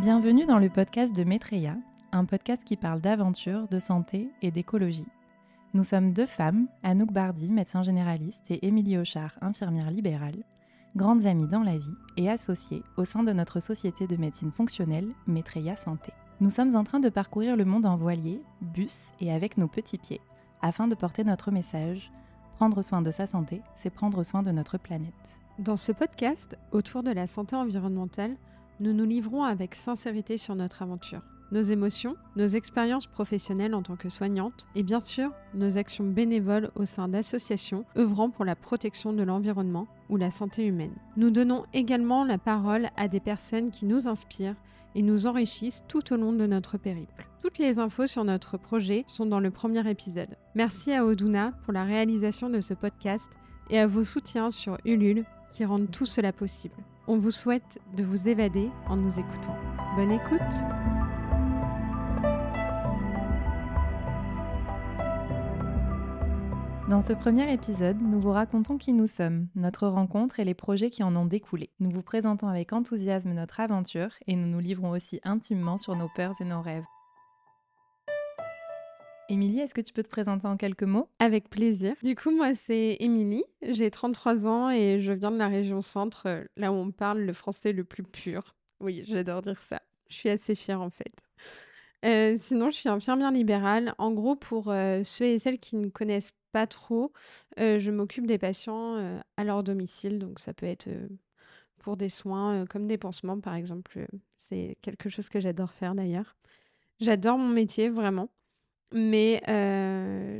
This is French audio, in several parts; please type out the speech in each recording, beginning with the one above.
Bienvenue dans le podcast de Maitreya, un podcast qui parle d'aventure, de santé et d'écologie. Nous sommes deux femmes, Anouk Bardi, médecin généraliste, et Émilie Auchard, infirmière libérale, grandes amies dans la vie et associées au sein de notre société de médecine fonctionnelle Maitreya Santé. Nous sommes en train de parcourir le monde en voilier, bus et avec nos petits pieds, afin de porter notre message. Prendre soin de sa santé, c'est prendre soin de notre planète. Dans ce podcast, autour de la santé environnementale, nous nous livrons avec sincérité sur notre aventure nos émotions, nos expériences professionnelles en tant que soignantes et bien sûr nos actions bénévoles au sein d'associations œuvrant pour la protection de l'environnement ou la santé humaine. Nous donnons également la parole à des personnes qui nous inspirent et nous enrichissent tout au long de notre périple. Toutes les infos sur notre projet sont dans le premier épisode. Merci à Oduna pour la réalisation de ce podcast et à vos soutiens sur Ulule qui rendent tout cela possible. On vous souhaite de vous évader en nous écoutant. Bonne écoute Dans ce premier épisode, nous vous racontons qui nous sommes, notre rencontre et les projets qui en ont découlé. Nous vous présentons avec enthousiasme notre aventure et nous nous livrons aussi intimement sur nos peurs et nos rêves. Émilie, est-ce que tu peux te présenter en quelques mots? Avec plaisir. Du coup, moi, c'est Émilie. J'ai 33 ans et je viens de la région centre, euh, là où on parle le français le plus pur. Oui, j'adore dire ça. Je suis assez fière en fait. Euh, sinon, je suis infirmière libérale. En gros, pour euh, ceux et celles qui ne connaissent pas trop. je m'occupe des patients à leur domicile, donc ça peut être pour des soins comme des pansements par exemple. C'est quelque chose que j'adore faire d'ailleurs. J'adore mon métier vraiment, mais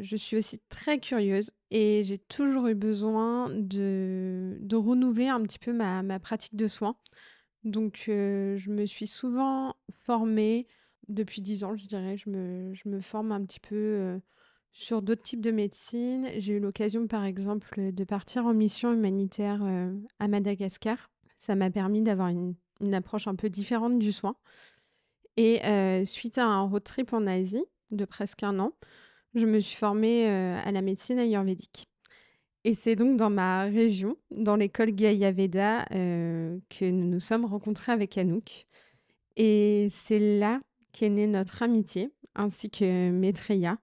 je suis aussi très curieuse et j'ai toujours eu besoin de, de renouveler un petit peu ma, ma pratique de soins. Donc je me suis souvent formée depuis 10 ans, je dirais. Je me, je me forme un petit peu sur d'autres types de médecine. J'ai eu l'occasion, par exemple, de partir en mission humanitaire euh, à Madagascar. Ça m'a permis d'avoir une, approche un peu différente du soin. Et euh, suite à un road trip en Asie de presque un an, je me suis formée euh, à la médecine ayurvédique. Et c'est donc dans ma région, dans l'école Gayaveda, que nous nous sommes rencontrés avec Anouk. Et c'est là qu'est née notre amitié, ainsi que Maitreya,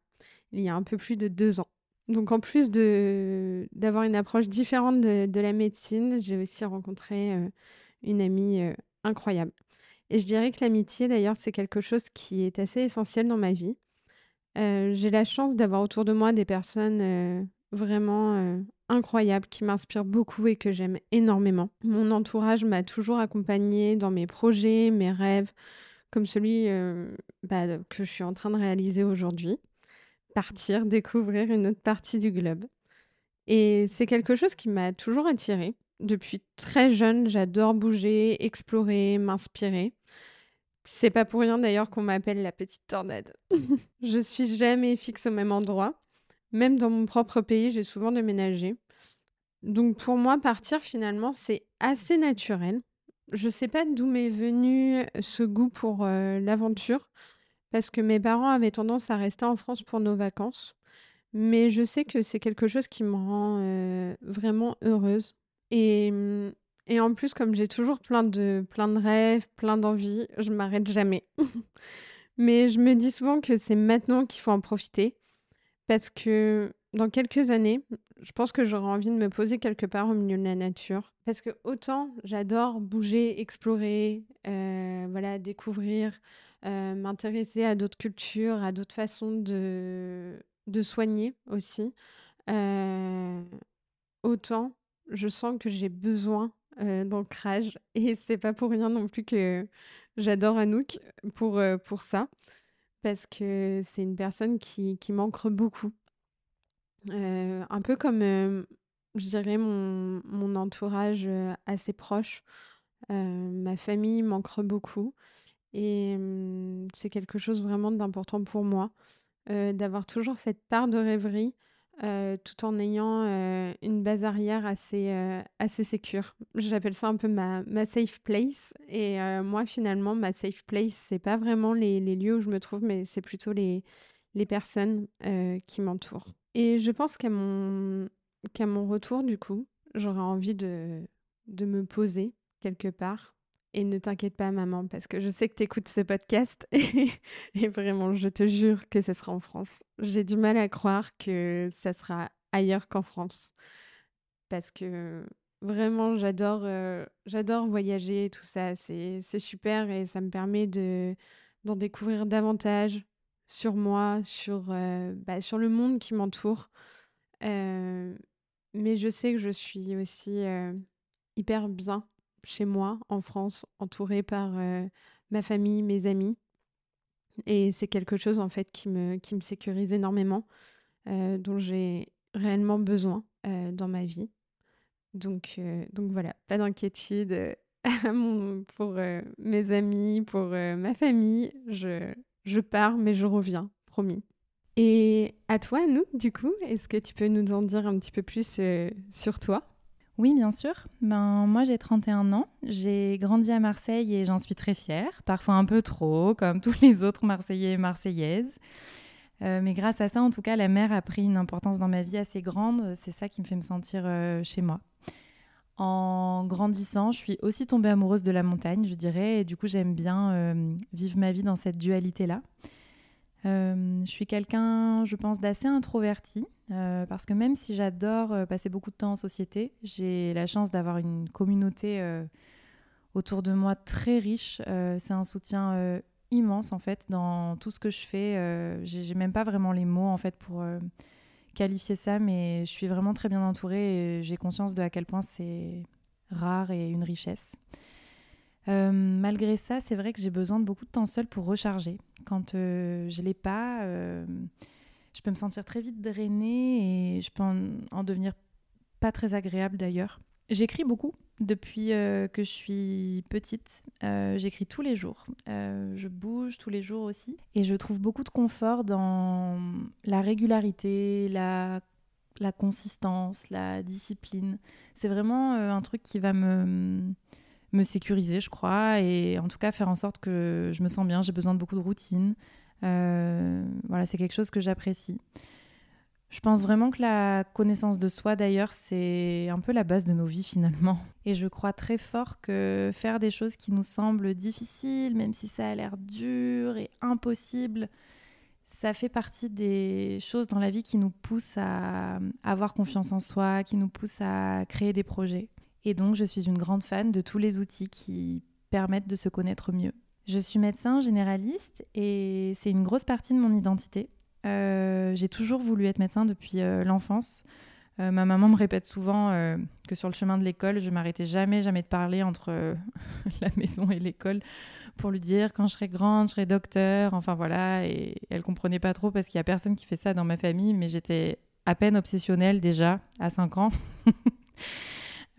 il y a un peu plus de deux ans. Donc en plus de d'avoir une approche différente de, la médecine, j'ai aussi rencontré euh, une amie euh, incroyable. Et je dirais que l'amitié, d'ailleurs, c'est quelque chose qui est assez essentiel dans ma vie. Euh, j'ai la chance d'avoir autour de moi des personnes vraiment incroyables qui m'inspirent beaucoup et que j'aime énormément. Mon entourage m'a toujours accompagnée dans mes projets, mes rêves, comme celui bah, que je suis en train de réaliser aujourd'hui partir, découvrir une autre partie du globe. Et c'est quelque chose qui m'a toujours attirée. Depuis très jeune, j'adore bouger, explorer, m'inspirer. C'est pas pour rien d'ailleurs qu'on m'appelle la petite tornade. je suis jamais fixe au même endroit. Même dans mon propre pays, j'ai souvent déménagé. Donc pour moi, partir finalement, c'est assez naturel. Je sais pas d'où m'est venu ce goût pour euh, l'aventure parce que mes parents avaient tendance à rester en France pour nos vacances. Mais je sais que c'est quelque chose qui me rend euh, vraiment heureuse. Et, mmh, et en plus, comme j'ai toujours plein de, plein de rêves, plein d'envies, je m'arrête jamais. Mais je me dis souvent que c'est maintenant qu'il faut en profiter. Parce que dans quelques années, je pense que j'aurai envie de me poser quelque part au milieu de la nature. Parce que autant j'adore bouger, explorer, euh, voilà, découvrir, euh, m'intéresser à d'autres cultures, à d'autres façons de, de soigner aussi. Euh, autant je sens que j'ai besoin euh, d'ancrage et c'est pas pour rien non plus que j'adore Anouk pour, pour ça parce que c'est une personne qui, qui m'ancre beaucoup. un peu comme, je dirais, mon, mon entourage assez proche. ma famille m'ancre beaucoup. Et c'est quelque chose vraiment d'important pour moi, d'avoir toujours cette part de rêverie, tout en ayant une base arrière assez, assez sécure. J'appelle ça un peu ma, ma safe place. Et moi, finalement, ma safe place, c'est pas vraiment les, les, lieux où je me trouve, mais c'est plutôt les, les personnes qui m'entourent. Et je pense qu'à mon, mon retour, du coup, j'aurais envie de, de me poser quelque part Et ne t'inquiète pas, maman, parce que je sais que tu écoutes ce podcast et, vraiment, je te jure que ce sera en France. J'ai du mal à croire que ça sera ailleurs qu'en France. Parce que vraiment, j'adore euh, voyager, tout ça. C'est super et ça me permet de d'en découvrir davantage sur moi, sur, euh, bah, sur le monde qui m'entoure. Euh, mais je sais que je suis aussi hyper bien chez moi en France, entourée par ma famille, mes amis. Et c'est quelque chose en fait qui me, qui me sécurise énormément, dont j'ai réellement besoin dans ma vie. Donc, donc voilà, pas d'inquiétude pour mes amis, pour ma famille. Je, je pars, mais je reviens, promis. Et à toi, nous, du coup, est-ce que tu peux nous en dire un petit peu plus sur toi? Oui, bien sûr. Ben, moi, j'ai 31 ans. J'ai grandi à Marseille et j'en suis très fière. Parfois un peu trop, comme tous les autres Marseillais et Marseillaises. Euh, mais grâce à ça, en tout cas, la mer a pris une importance dans ma vie assez grande. C'est ça qui me fait me sentir euh, chez moi. En grandissant, je suis aussi tombée amoureuse de la montagne, je dirais. Et du coup, j'aime bien euh, vivre ma vie dans cette dualité-là. Je suis quelqu'un, je pense, d'assez introverti. Euh, parce que même si j'adore euh, passer beaucoup de temps en société, j'ai la chance d'avoir une communauté euh, autour de moi très riche. c'est un soutien immense en fait dans tout ce que je fais. j'ai même pas vraiment les mots en fait pour qualifier ça, mais je suis vraiment très bien entourée et j'ai conscience de à quel point c'est rare et une richesse. Malgré ça, c'est vrai que j'ai besoin de beaucoup de temps seul pour recharger. Quand je l'ai pas, je peux me sentir très vite drainée et je peux en, devenir pas très agréable d'ailleurs. J'écris beaucoup depuis euh, que je suis petite. Euh, j'écris tous les jours. Euh, je bouge tous les jours aussi. Et je trouve beaucoup de confort dans la régularité, la, la consistance, la discipline. C'est vraiment un truc qui va me, me sécuriser, je crois, et en tout cas faire en sorte que je me sens bien. J'ai besoin de beaucoup de routine. Euh, voilà, c'est quelque chose que j'apprécie. Je pense vraiment que la connaissance de soi, d'ailleurs, c'est un peu la base de nos vies finalement. Et je crois très fort que faire des choses qui nous semblent difficiles, même si ça a l'air dur et impossible, ça fait partie des choses dans la vie qui nous poussent à avoir confiance en soi, qui nous poussent à créer des projets. Et donc, je suis une grande fan de tous les outils qui permettent de se connaître mieux. Je suis médecin généraliste et c'est une grosse partie de mon identité. Euh, j'ai toujours voulu être médecin depuis euh, l'enfance. Euh, ma maman me répète souvent que sur le chemin de l'école, je m'arrêtais jamais, jamais de parler entre la maison et l'école pour lui dire quand je serai grande, je serai docteur. Enfin voilà, et elle comprenait pas trop parce qu'il y a personne qui fait ça dans ma famille, mais j'étais à peine obsessionnelle déjà à 5 ans.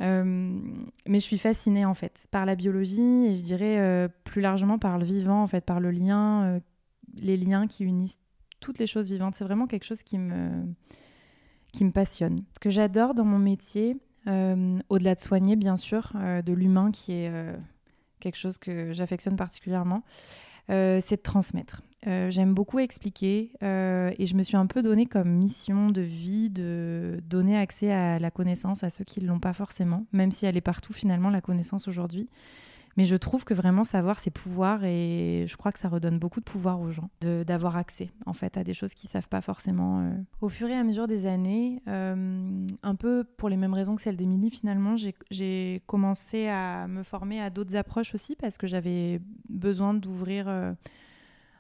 Euh, mais je suis fascinée en fait par la biologie et je dirais euh, plus largement par le vivant, en fait, par le lien, euh, les liens qui unissent toutes les choses vivantes. C'est vraiment quelque chose qui me, qui me passionne. Ce que j'adore dans mon métier, au-delà de soigner bien sûr, de l'humain qui est quelque chose que j'affectionne particulièrement, c'est de transmettre. Euh, j'aime beaucoup expliquer euh, et je me suis un peu donné comme mission de vie de donner accès à la connaissance à ceux qui ne l'ont pas forcément, même si elle est partout finalement la connaissance aujourd'hui. Mais je trouve que vraiment savoir c'est pouvoir et je crois que ça redonne beaucoup de pouvoir aux gens d'avoir accès en fait à des choses qu'ils savent pas forcément. Euh. Au fur et à mesure des années, un peu pour les mêmes raisons que celle d'Émilie finalement, j'ai commencé à me former à d'autres approches aussi parce que j'avais besoin d'ouvrir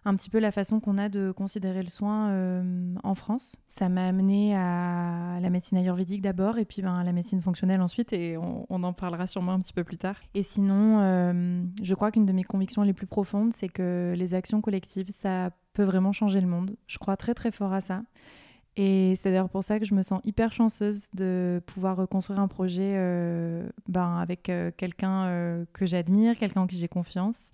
un petit peu la façon qu'on a de considérer le soin euh, en France. Ça m'a amené à la médecine ayurvédique d'abord et puis ben, à la médecine fonctionnelle ensuite et on, en parlera sûrement un petit peu plus tard. Et sinon, euh, je crois qu'une de mes convictions les plus profondes, c'est que les actions collectives, ça peut vraiment changer le monde. Je crois très très fort à ça. Et c'est d'ailleurs pour ça que je me sens hyper chanceuse de pouvoir reconstruire un projet euh, ben, avec quelqu'un que j'admire, quelqu'un en qui j'ai confiance.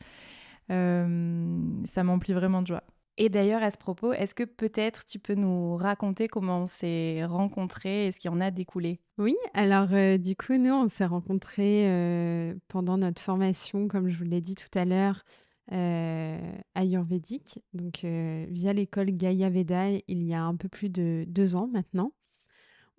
Euh, ça m'emplit vraiment de joie. Et d'ailleurs, à ce propos, est-ce que peut-être tu peux nous raconter comment on s'est rencontrés et ce qui en a découlé? Oui, alors euh, du coup, nous, on s'est rencontrés euh, pendant notre formation, comme je vous l'ai dit tout à l'heure, ayurvédique, donc via l'école Gaia Veda, il y a un peu plus de deux ans maintenant.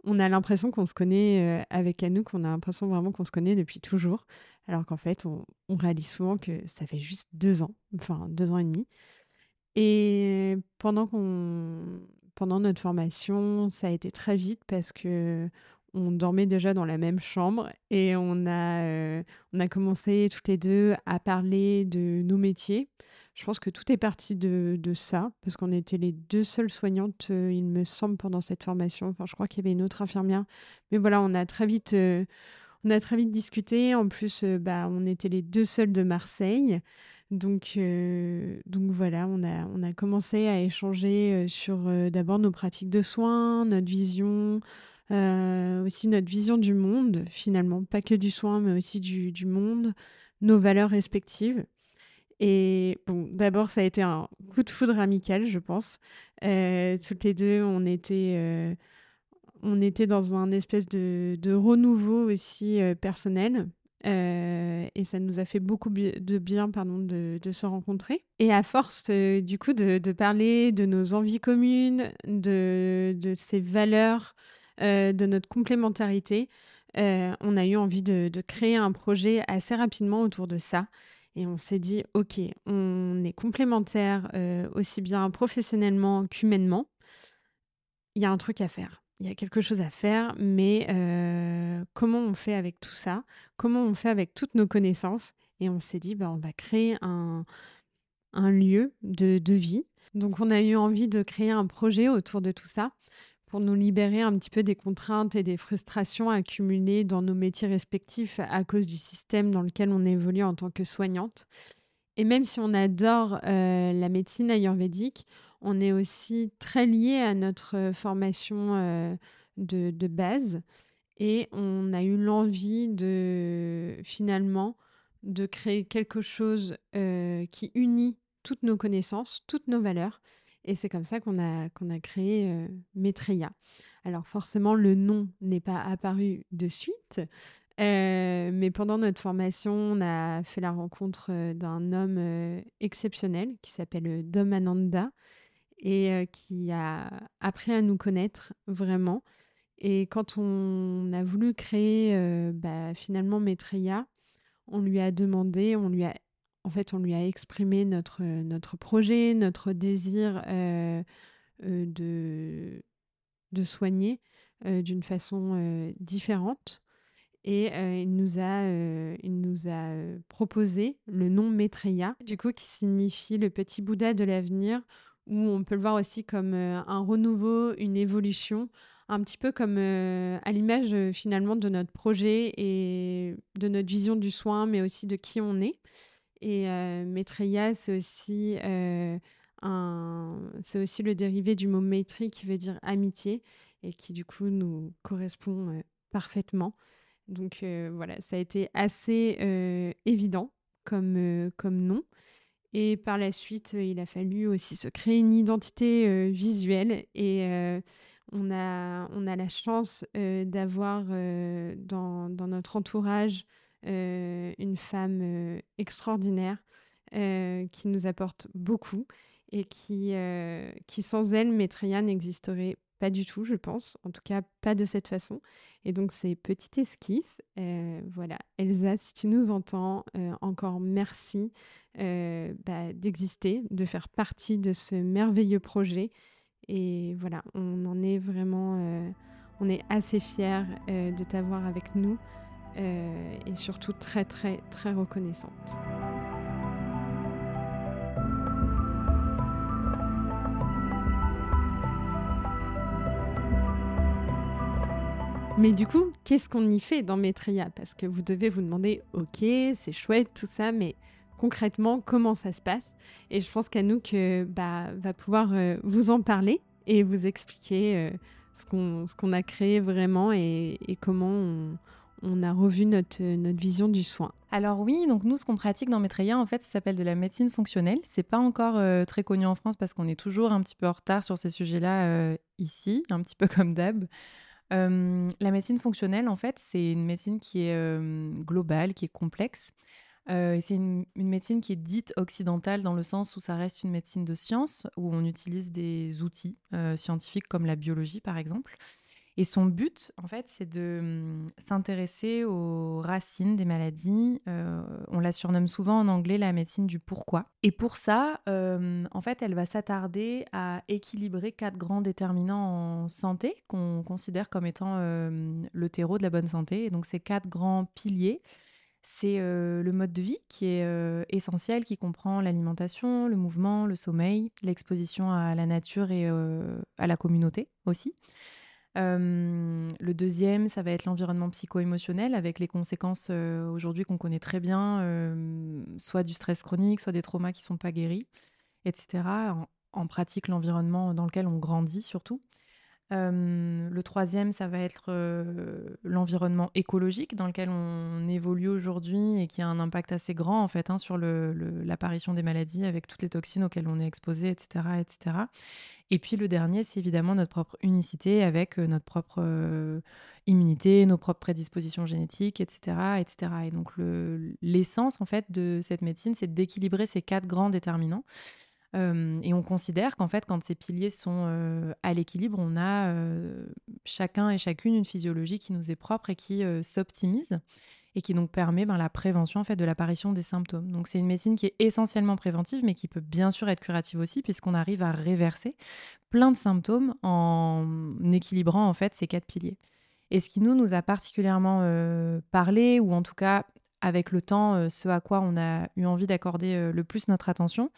On a l'impression qu'on se connaît euh, avec Anouk, on a l'impression vraiment qu'on se connaît depuis toujours, alors qu'en fait, on, réalise souvent que ça fait juste deux ans, enfin deux ans et demi. Et pendant qu'on, pendant notre formation, ça a été très vite parce que on dormait déjà dans la même chambre et on a, euh, on a commencé toutes les deux à parler de nos métiers. Je pense que tout est parti de, ça, parce qu'on était les deux seules soignantes, euh, il me semble, pendant cette formation. Enfin, je crois qu'il y avait une autre infirmière. Mais voilà, on a très vite, euh, on a très vite discuté. En plus, bah, on était les deux seules de Marseille. Donc, donc voilà, on a, on a commencé à échanger sur d'abord nos pratiques de soins, notre vision, euh, aussi notre vision du monde, finalement, pas que du soin, mais aussi du monde, nos valeurs respectives. Et bon, d'abord, ça a été un coup de foudre amical, je pense. Euh, toutes les deux, on était, euh, on était dans un espèce de, de renouveau aussi personnel. et ça nous a fait beaucoup de bien pardon, de, de, se rencontrer. Et à force, du coup, de, de, parler de nos envies communes, de, ces valeurs euh, de notre complémentarité, euh, on a eu envie de, créer un projet assez rapidement autour de ça. Et on s'est dit, OK, on est complémentaires euh, aussi bien professionnellement qu'humainement. Il y a un truc à faire. Il y a quelque chose à faire, mais comment on fait avec tout ça? Comment on fait avec toutes nos connaissances? Et on s'est dit, bah, on va créer un, lieu de, de vie. Donc on a eu envie de créer un projet autour de tout ça pour nous libérer un petit peu des contraintes et des frustrations accumulées dans nos métiers respectifs à cause du système dans lequel on évolue en tant que soignante. Et même si on adore euh, la médecine ayurvédique, on est aussi très lié à notre formation euh, de, base et on a eu l'envie de finalement de créer quelque chose euh, qui unit toutes nos connaissances, toutes nos valeurs et c'est comme ça qu'on a, qu'on a créé euh, Alors forcément, le nom n'est pas apparu de suite, euh, mais pendant notre formation, on a fait la rencontre euh, d'un homme euh, exceptionnel qui s'appelle Dom Ananda et qui a appris à nous connaître vraiment. Et quand on a voulu créer bah, finalement Maitreya, on lui a demandé, on lui a en fait, on lui a exprimé notre, notre projet, notre désir euh, euh, de, de soigner euh, d'une façon différente. Et il nous a, il nous a proposé le nom Maitreya, du coup, qui signifie le petit Bouddha de l'avenir, où on peut le voir aussi comme un renouveau, une évolution, un petit peu comme à l'image finalement de notre projet et de notre vision du soin, mais aussi de qui on est. Et euh, Maitreya, c'est aussi, aussi le dérivé du mot maitri qui veut dire amitié et qui du coup nous correspond parfaitement. Donc voilà, ça a été assez évident comme, comme nom. Et par la suite, il a fallu aussi se créer une identité visuelle et on a, on a la chance d'avoir dans, dans, notre entourage une femme euh, extraordinaire euh, qui nous apporte beaucoup et qui, qui sans elle, Maitreya n'existerait pas du tout, je pense. En tout cas, pas de cette façon. Et donc, ces petites esquisses, voilà. Elsa, si tu nous entends, encore merci bah, d'exister, de faire partie de ce merveilleux projet. Et voilà, on en est vraiment, on est assez fiers de t'avoir avec nous. Euh, et surtout très très très reconnaissante. Mais du coup, qu'est-ce qu'on y fait dans Maitreya? Parce que vous devez vous demander, ok, c'est chouette tout ça, mais concrètement, comment ça se passe? Et je pense qu'Anouk bah, va pouvoir euh, vous en parler et vous expliquer euh, ce qu'on a créé vraiment et, et comment on, on a revu notre, notre vision du soin. Alors oui, donc nous, ce qu'on pratique dans Maitreya, en fait, ça s'appelle de la médecine fonctionnelle. C'est pas encore euh, très connu en France parce qu'on est toujours un petit peu en retard sur ces sujets-là euh, ici, un petit peu comme d'hab. Euh, la médecine fonctionnelle, en fait, c'est une médecine qui est globale, qui est complexe. c'est une, médecine qui est dite occidentale dans le sens où ça reste une médecine de science, où on utilise des outils scientifiques comme la biologie, par exemple. Et son but, en fait, c'est de hum, s'intéresser aux racines des maladies. Euh, on la surnomme souvent en anglais la médecine du pourquoi. Et pour ça, euh, en fait, elle va s'attarder à équilibrer quatre grands déterminants en santé qu'on considère comme étant euh, le terreau de la bonne santé. Et donc, ces quatre grands piliers, c'est le mode de vie qui est essentiel, qui comprend l'alimentation, le mouvement, le sommeil, l'exposition à la nature et à la communauté aussi le deuxième, ça va être l'environnement psycho-émotionnel avec les conséquences aujourd'hui qu'on connaît très bien, soit du stress chronique, soit des traumas qui ne sont pas guéris, etc. en pratique, l'environnement dans lequel on grandit surtout le troisième, ça va être l'environnement écologique dans lequel on évolue aujourd'hui et qui a un impact assez grand en fait hein, sur l'apparition des maladies avec toutes les toxines auxquelles on est exposé, etc., etc. Et puis le dernier, c'est évidemment notre propre unicité avec notre propre immunité, nos propres prédispositions génétiques, etc., etc. Et donc l'essence en fait de cette médecine, c'est d'équilibrer ces quatre grands déterminants et on considère qu'en fait, quand ces piliers sont à l'équilibre, on a chacun et chacune une physiologie qui nous est propre et qui s'optimise et qui donc permet ben, la prévention en fait de l'apparition des symptômes. Donc c'est une médecine qui est essentiellement préventive, mais qui peut bien sûr être curative aussi, puisqu'on arrive à réverser plein de symptômes en équilibrant en fait ces quatre piliers. Et ce qui nous nous a particulièrement parlé, ou en tout cas avec le temps, ce à quoi on a eu envie d'accorder le plus notre attention,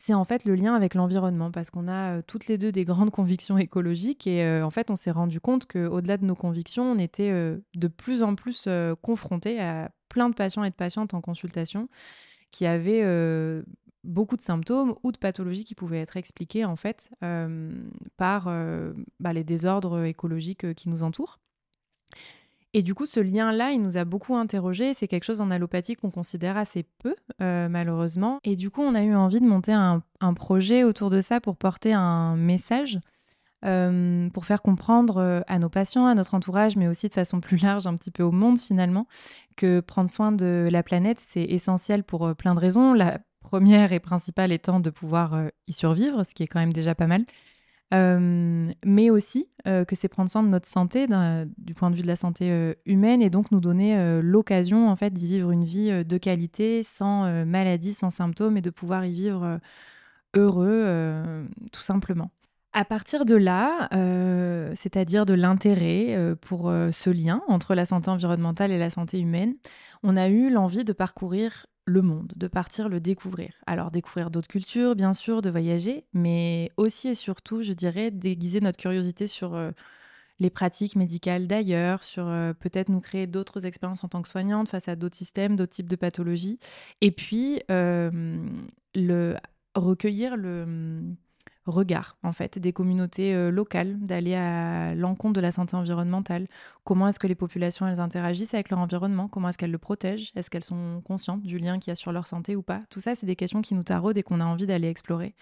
c'est en fait le lien avec l'environnement, parce qu'on a toutes les deux des grandes convictions écologiques et en fait on s'est rendu compte qu'au-delà de nos convictions, on était de plus en plus confrontés à plein de patients et de patientes en consultation qui avaient beaucoup de symptômes ou de pathologies qui pouvaient être expliquées en fait par bah, les désordres écologiques qui nous entourent. Et du coup, ce lien-là, il nous a beaucoup interrogés. C'est quelque chose en allopathie qu'on considère assez peu, euh, malheureusement. Et du coup, on a eu envie de monter un, projet autour de ça pour porter un message, euh, pour faire comprendre euh, à nos patients, à notre entourage, mais aussi de façon plus large, un petit peu au monde finalement, que prendre soin de la planète, c'est essentiel pour plein de raisons. La première et principale étant de pouvoir y survivre, ce qui est quand même déjà pas mal. Euh, mais aussi euh, que c'est prendre soin de notre santé du point de vue de la santé euh, humaine et donc nous donner l'occasion en fait d'y vivre une vie de qualité sans maladie, sans symptômes et de pouvoir y vivre heureux tout simplement. À partir de là, c'est-à-dire de l'intérêt pour ce lien entre la santé environnementale et la santé humaine, on a eu l'envie de parcourir le monde, de partir le découvrir. Alors découvrir d'autres cultures, bien sûr, de voyager, mais aussi et surtout, je dirais, déguiser notre curiosité sur euh, les pratiques médicales d'ailleurs, sur euh, peut-être nous créer d'autres expériences en tant que soignante face à d'autres systèmes, d'autres types de pathologies, et puis euh, le recueillir le regard en fait des communautés euh, locales, d'aller à l'encontre de la santé environnementale. Comment est-ce que les populations elles interagissent avec leur environnement? Comment est-ce qu'elles le protègent? Est-ce qu'elles sont conscientes du lien qu'il y a sur leur santé ou pas? Tout ça, c'est des questions qui nous taraudent et qu'on a envie d'aller explorer.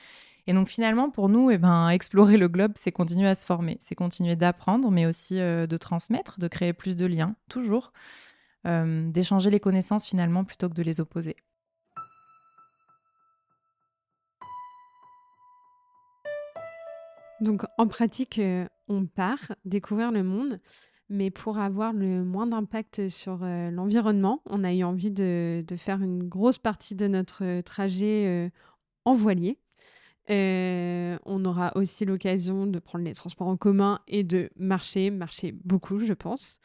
Et donc finalement, pour nous, eh ben, explorer le globe, c'est continuer à se former, c'est continuer d'apprendre, mais aussi euh, de transmettre, de créer plus de liens, toujours, euh, d'échanger les connaissances finalement plutôt que de les opposer. Donc en pratique, euh, on part découvrir le monde, mais pour avoir le moins d'impact sur euh, l'environnement, on a eu envie de, faire une grosse partie de notre trajet euh, en voilier. on aura aussi l'occasion de prendre les transports en commun et de marcher, marcher beaucoup, je pense.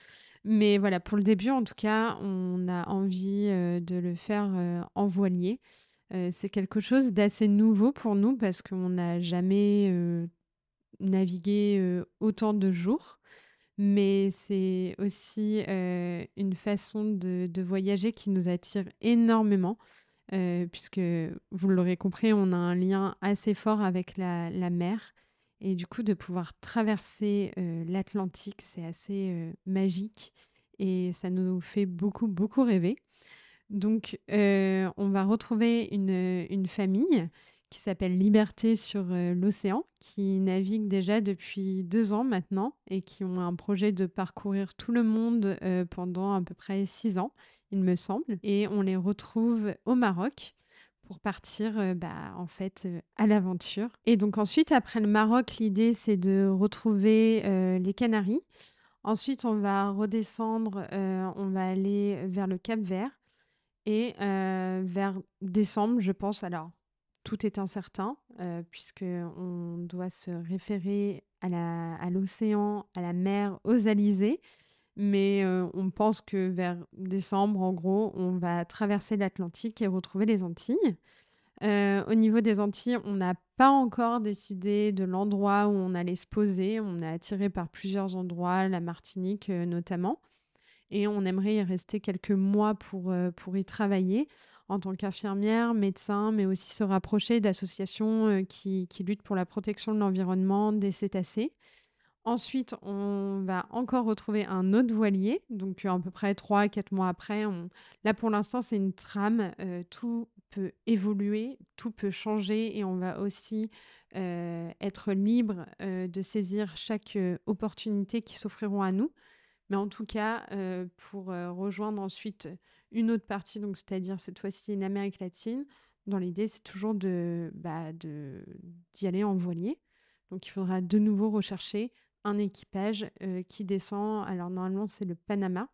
Mais voilà, pour le début, en tout cas, on a envie de le faire en voilier. c'est quelque chose d'assez nouveau pour nous parce qu'on n'a jamais naviguer autant de jours, mais c'est aussi une façon de, voyager qui nous attire énormément, puisque vous l'aurez compris, on a un lien assez fort avec la, mer. Et du coup, de pouvoir traverser l'Atlantique, c'est assez magique et ça nous fait beaucoup, beaucoup rêver. Donc, on va retrouver une, une famille qui s'appelle Liberté sur euh, l'océan, qui navigue déjà depuis deux ans maintenant et qui ont un projet de parcourir tout le monde euh, pendant à peu près six ans, il me semble. Et on les retrouve au Maroc pour partir bah, en fait à l'aventure. Et donc ensuite, après le Maroc, l'idée c'est de retrouver les Canaries. Ensuite, on va redescendre, on va aller vers le Cap Vert et vers décembre, je pense. Alors, tout est incertain puisque on doit se référer à l'océan, à, la mer, aux alizés. Mais on pense que vers décembre, en gros, on va traverser l'Atlantique et retrouver les Antilles. au niveau des Antilles, on n'a pas encore décidé de l'endroit où on allait se poser. On est attiré par plusieurs endroits, la Martinique notamment. Et on aimerait y rester quelques mois pour, pour y travailler en tant qu'infirmière, médecin, mais aussi se rapprocher d'associations qui, qui, luttent pour la protection de l'environnement, des cétacés. Ensuite, on va encore retrouver un autre voilier, donc à peu près 3 4 mois après. Là, pour l'instant, c'est une trame. tout peut évoluer, tout peut changer et on va aussi être libre de saisir chaque opportunité qui s'offriront à nous. Mais en tout cas, pour rejoindre ensuite une autre partie, donc c'est-à-dire cette fois-ci l'Amérique latine, dans l'idée, c'est toujours de, bah, d'y aller en voilier. Donc il faudra de nouveau rechercher un équipage qui descend. Alors normalement, c'est le Panama.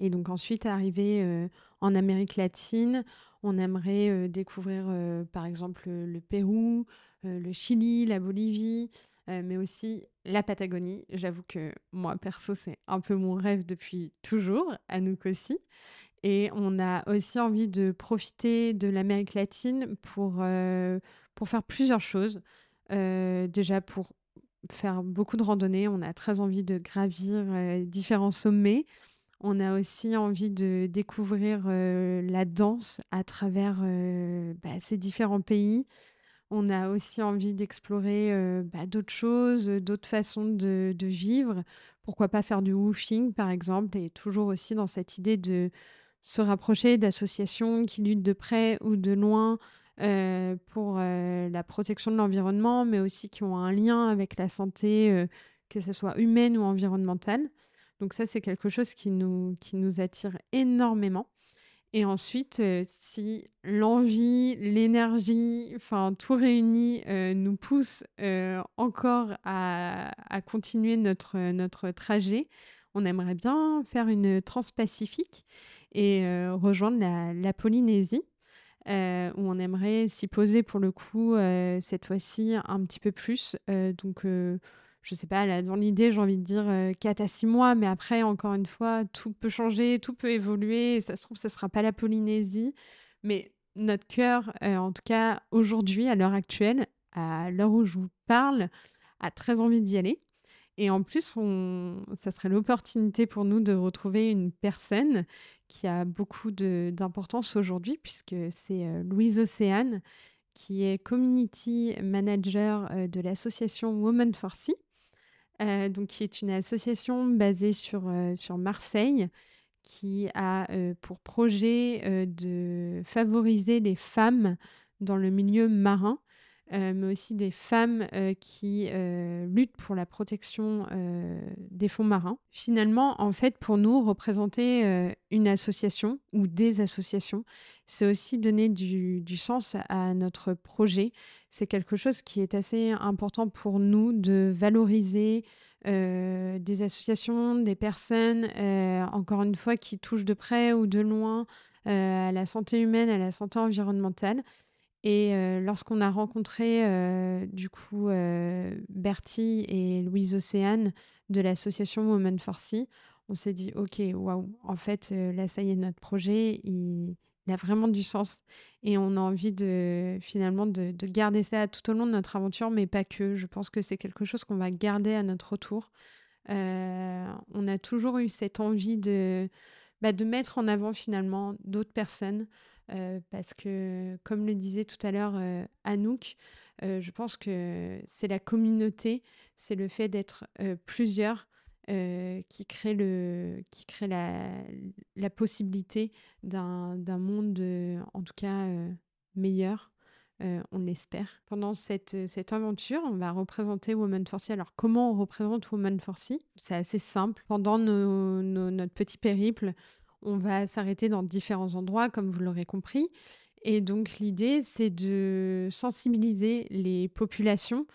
Et donc ensuite, arriver en Amérique latine, on aimerait découvrir par exemple le Pérou, le Chili, la Bolivie, mais aussi la Patagonie. J'avoue que moi, perso, c'est un peu mon rêve depuis toujours, à nous aussi. Et on a aussi envie de profiter de l'Amérique latine pour, pour faire plusieurs choses. déjà pour faire beaucoup de randonnées. On a très envie de gravir euh, différents sommets. On a aussi envie de découvrir euh, la danse à travers euh, bah, ces différents pays. On a aussi envie d'explorer bah, d'autres choses, d'autres façons de, vivre. Pourquoi pas faire du woofing, par exemple, et toujours aussi dans cette idée de se rapprocher d'associations qui luttent de près ou de loin euh, pour euh, la protection de l'environnement, mais aussi qui ont un lien avec la santé, euh, que ce soit humaine ou environnementale. Donc ça, c'est quelque chose qui nous attire énormément. Et ensuite, si l'envie, l'énergie, enfin tout réuni nous pousse encore à, continuer notre, notre trajet, on aimerait bien faire une transpacifique et rejoindre la, Polynésie. Euh, où on aimerait s'y poser pour le coup euh, cette fois-ci un petit peu plus. Euh, donc, je sais pas, dans l'idée, j'ai envie de dire 4 à 6 mois, mais après, encore une fois, tout peut changer, tout peut évoluer. ça se trouve, ça sera pas la Polynésie, mais notre cœur, en tout cas aujourd'hui, à l'heure actuelle, à l'heure où je vous parle, a très envie d'y aller. Et en plus, on... ça serait l'opportunité pour nous de retrouver une personne qui a beaucoup d'importance aujourd'hui, puisque c'est euh, Louise Océane, qui est community manager euh, de l'association Women for Sea, euh, donc qui est une association basée sur, sur Marseille, qui a pour projet de favoriser les femmes dans le milieu marin euh, mais aussi des femmes euh, qui euh, luttent pour la protection des fonds marins. Finalement, en fait, pour nous, représenter une association ou des associations, c'est aussi donner du, du, sens à notre projet. C'est quelque chose qui est assez important pour nous de valoriser des associations, des personnes, encore une fois, qui touchent de près ou de loin à la santé humaine, à la santé environnementale. Et lorsqu'on a rencontré du coup Bertie et Louise Océane de l'association Women for Sea, on s'est dit ok, waouh, en fait là ça y est, notre projet il, a vraiment du sens et on a envie de finalement de, garder ça tout au long de notre aventure, mais pas que. Je pense que c'est quelque chose qu'on va garder à notre retour. on a toujours eu cette envie de, bah, de mettre en avant finalement d'autres personnes. Euh, parce que, comme le disait tout à l'heure euh, Anouk, euh, je pense que c'est la communauté, c'est le fait d'être plusieurs qui crée, le, qui crée la, la possibilité d'un monde, en tout cas, meilleur. On l'espère. Pendant cette, cette aventure, on va représenter Woman for Sea. Alors, comment on représente Woman for Sea C'est assez simple. Pendant notre petit périple, on va s'arrêter dans différents endroits, comme vous l'aurez compris. Et donc l'idée, c'est de sensibiliser les populations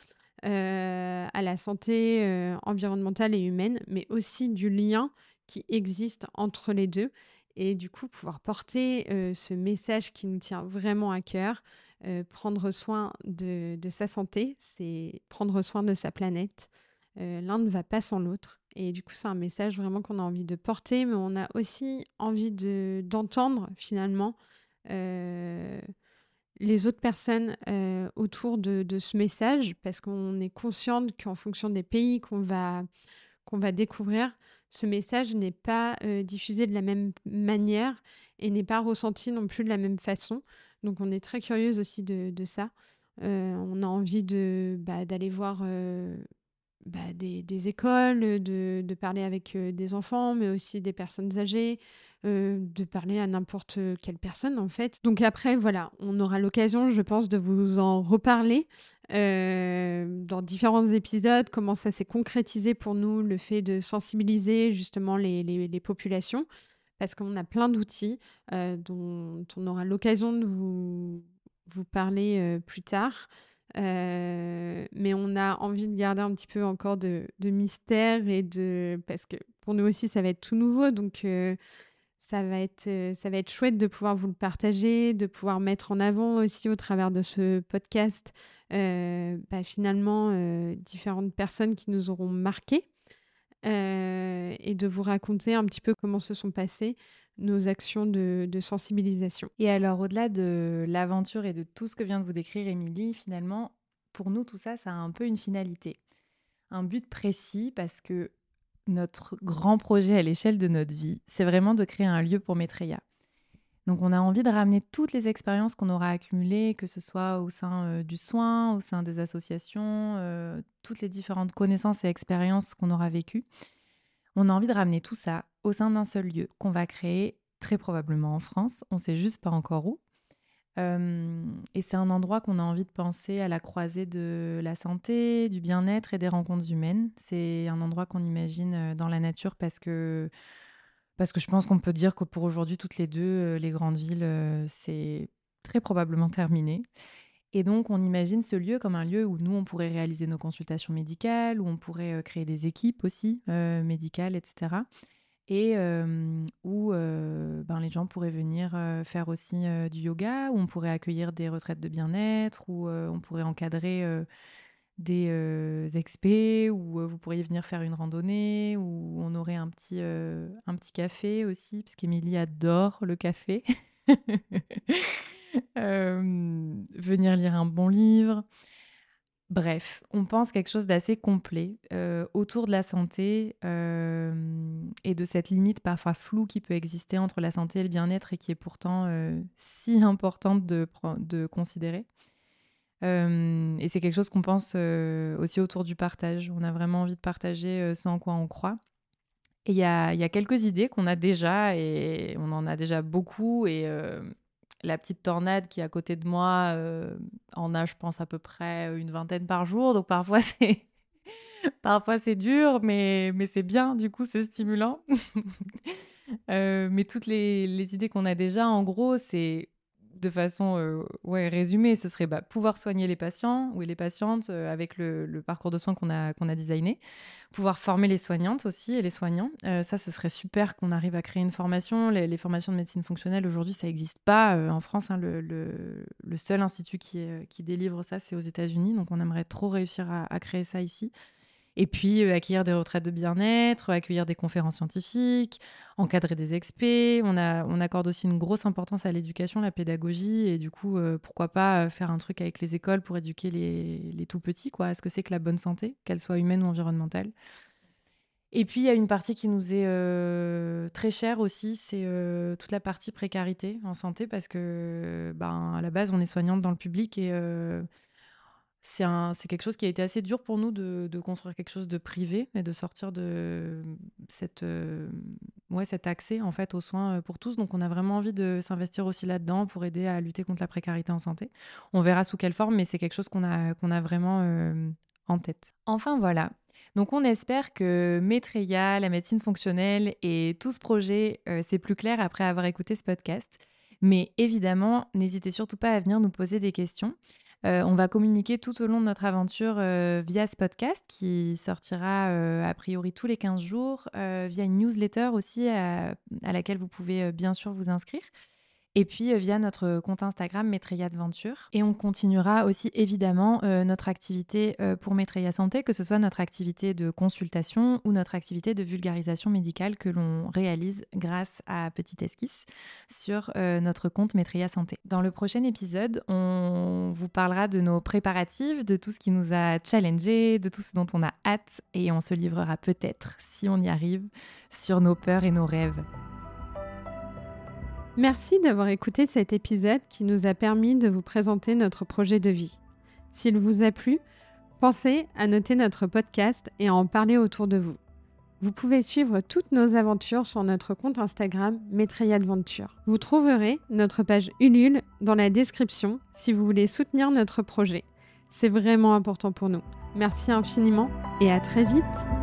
à la santé environnementale et humaine, mais aussi du lien qui existe entre les deux. Et du coup, pouvoir porter ce message qui nous tient vraiment à cœur, prendre soin de, sa santé, c'est prendre soin de sa planète. L'un ne va pas sans l'autre. Et du coup, c'est un message vraiment qu'on a envie de porter, mais on a aussi envie d'entendre finalement les autres personnes autour de, de, ce message, parce qu'on est consciente qu'en fonction des pays qu'on va, qu'on va découvrir, ce message n'est pas diffusé de la même manière et n'est pas ressenti non plus de la même façon. Donc on est très curieuse aussi de, de ça. on a envie de bah, d'aller voir bah, des, écoles, de, de, parler avec des enfants, mais aussi des personnes âgées, de parler à n'importe quelle personne en fait. Donc après, voilà, on aura l'occasion, je pense, de vous en reparler dans différents épisodes, comment ça s'est concrétisé pour nous, le fait de sensibiliser justement les, les populations, parce qu'on a plein d'outils dont on aura l'occasion de vous, vous parler plus tard. Euh, mais on a envie de garder un petit peu encore de, de, mystère et de parce que pour nous aussi ça va être tout nouveau donc euh, ça va être euh, ça va être chouette de pouvoir vous le partager de pouvoir mettre en avant aussi au travers de ce podcast bah, finalement différentes personnes qui nous auront marqué et de vous raconter un petit peu comment se sont passées nos actions de, sensibilisation. Et alors, au-delà de l'aventure et de tout ce que vient de vous décrire Émilie, finalement, pour nous, tout ça, ça a un peu une finalité, un but précis, parce que notre grand projet à l'échelle de notre vie, c'est vraiment de créer un lieu pour Maitreya. Donc on a envie de ramener toutes les expériences qu'on aura accumulées, que ce soit au sein euh, du soin, au sein des associations, euh, toutes les différentes connaissances et expériences qu'on aura vécues. On a envie de ramener tout ça au sein d'un seul lieu qu'on va créer très probablement en France. On sait juste pas encore où. et c'est un endroit qu'on a envie de penser à la croisée de la santé, du bien-être et des rencontres humaines. C'est un endroit qu'on imagine dans la nature parce que, parce que je pense qu'on peut dire que pour aujourd'hui, toutes les deux, les grandes villes, c'est très probablement terminé. Et donc, on imagine ce lieu comme un lieu où nous, on pourrait réaliser nos consultations médicales, où on pourrait créer des équipes aussi médicales, etc et où ben, les gens pourraient venir faire aussi du yoga, où on pourrait accueillir des retraites de bien-être, où on pourrait encadrer des expés, où vous pourriez venir faire une randonnée, où on aurait un petit, un petit café aussi, parce qu'Émilie adore le café. venir lire un bon livre. Bref, on pense quelque chose d'assez complet euh, autour de la santé euh, et de cette limite parfois floue qui peut exister entre la santé et le bien-être et qui est pourtant euh, si importante de, de considérer. Et c'est quelque chose qu'on pense aussi autour du partage. On a vraiment envie de partager ce en quoi on croit. Et il y a, quelques idées qu'on a déjà et on en a déjà beaucoup et la petite tornade qui est à côté de moi euh, en a, je pense, à peu près une vingtaine par jour. Donc parfois, c'est. parfois c'est dur, mais, mais c'est bien, du coup, c'est stimulant. Euh, mais toutes les idées qu'on a déjà, en gros, c'est de façon euh, ouais, résumée, ce serait bah, pouvoir soigner les patients ou les patientes euh, avec le, parcours de soins qu'on a, qu'on a designé, pouvoir former les soignantes aussi et les soignants. Euh, ça, ce serait super qu'on arrive à créer une formation. Les, formations de médecine fonctionnelle, aujourd'hui, ça n'existe pas en France. Hein. le, seul institut qui délivre ça, c'est aux États-Unis. Donc, on aimerait trop réussir à créer ça ici. Et puis, euh, accueillir des retraites de bien-être, accueillir des conférences scientifiques, encadrer des experts. On, a, on accorde aussi une grosse importance à l'éducation, la pédagogie. Et du coup, euh, pourquoi pas euh, faire un truc avec les écoles pour éduquer les, les tout petits quoi. Est-ce que c'est que la bonne santé, qu'elle soit humaine ou environnementale? Et puis, il y a une partie qui nous est très chère aussi, c'est toute la partie précarité en santé, parce que, ben, à la base, on est soignante dans le public et c'est quelque chose qui a été assez dur pour nous de, construire quelque chose de privé et de sortir de cette, euh, ouais, cet accès en fait aux soins euh, pour tous. Donc on a vraiment envie de s'investir aussi là-dedans pour aider à lutter contre la précarité en santé. On verra sous quelle forme, mais c'est quelque chose qu'on a, a vraiment euh, en tête. Enfin voilà. Donc on espère que Maitreya, la médecine fonctionnelle et tout ce projet, c'est plus clair après avoir écouté ce podcast. Mais évidemment, n'hésitez surtout pas à venir nous poser des questions. Euh, on va communiquer tout au long de notre aventure euh, via ce podcast qui sortira euh, a priori tous les 15 jours, via une newsletter aussi à laquelle vous pouvez bien sûr vous inscrire et puis euh, via notre compte Instagram Maitreya Adventure. Et on continuera aussi évidemment euh, notre activité euh, pour Maitreya Santé, que ce soit notre activité de consultation ou notre activité de vulgarisation médicale que l'on réalise grâce à Petite Esquisse sur notre compte Maitreya Santé. Dans le prochain épisode, on vous parlera de nos préparatifs, de tout ce qui nous a challengé, de tout ce dont on a hâte et on se livrera peut-être, si on y arrive, sur nos peurs et nos rêves. Merci d'avoir écouté cet épisode qui nous a permis de vous présenter notre projet de vie. S'il vous a plu, pensez à noter notre podcast et à en parler autour de vous. Vous pouvez suivre toutes nos aventures sur notre compte Instagram Maitreya. Vous trouverez notre page Ulule dans la description si vous voulez soutenir notre projet. C'est vraiment important pour nous. Merci infiniment et à très vite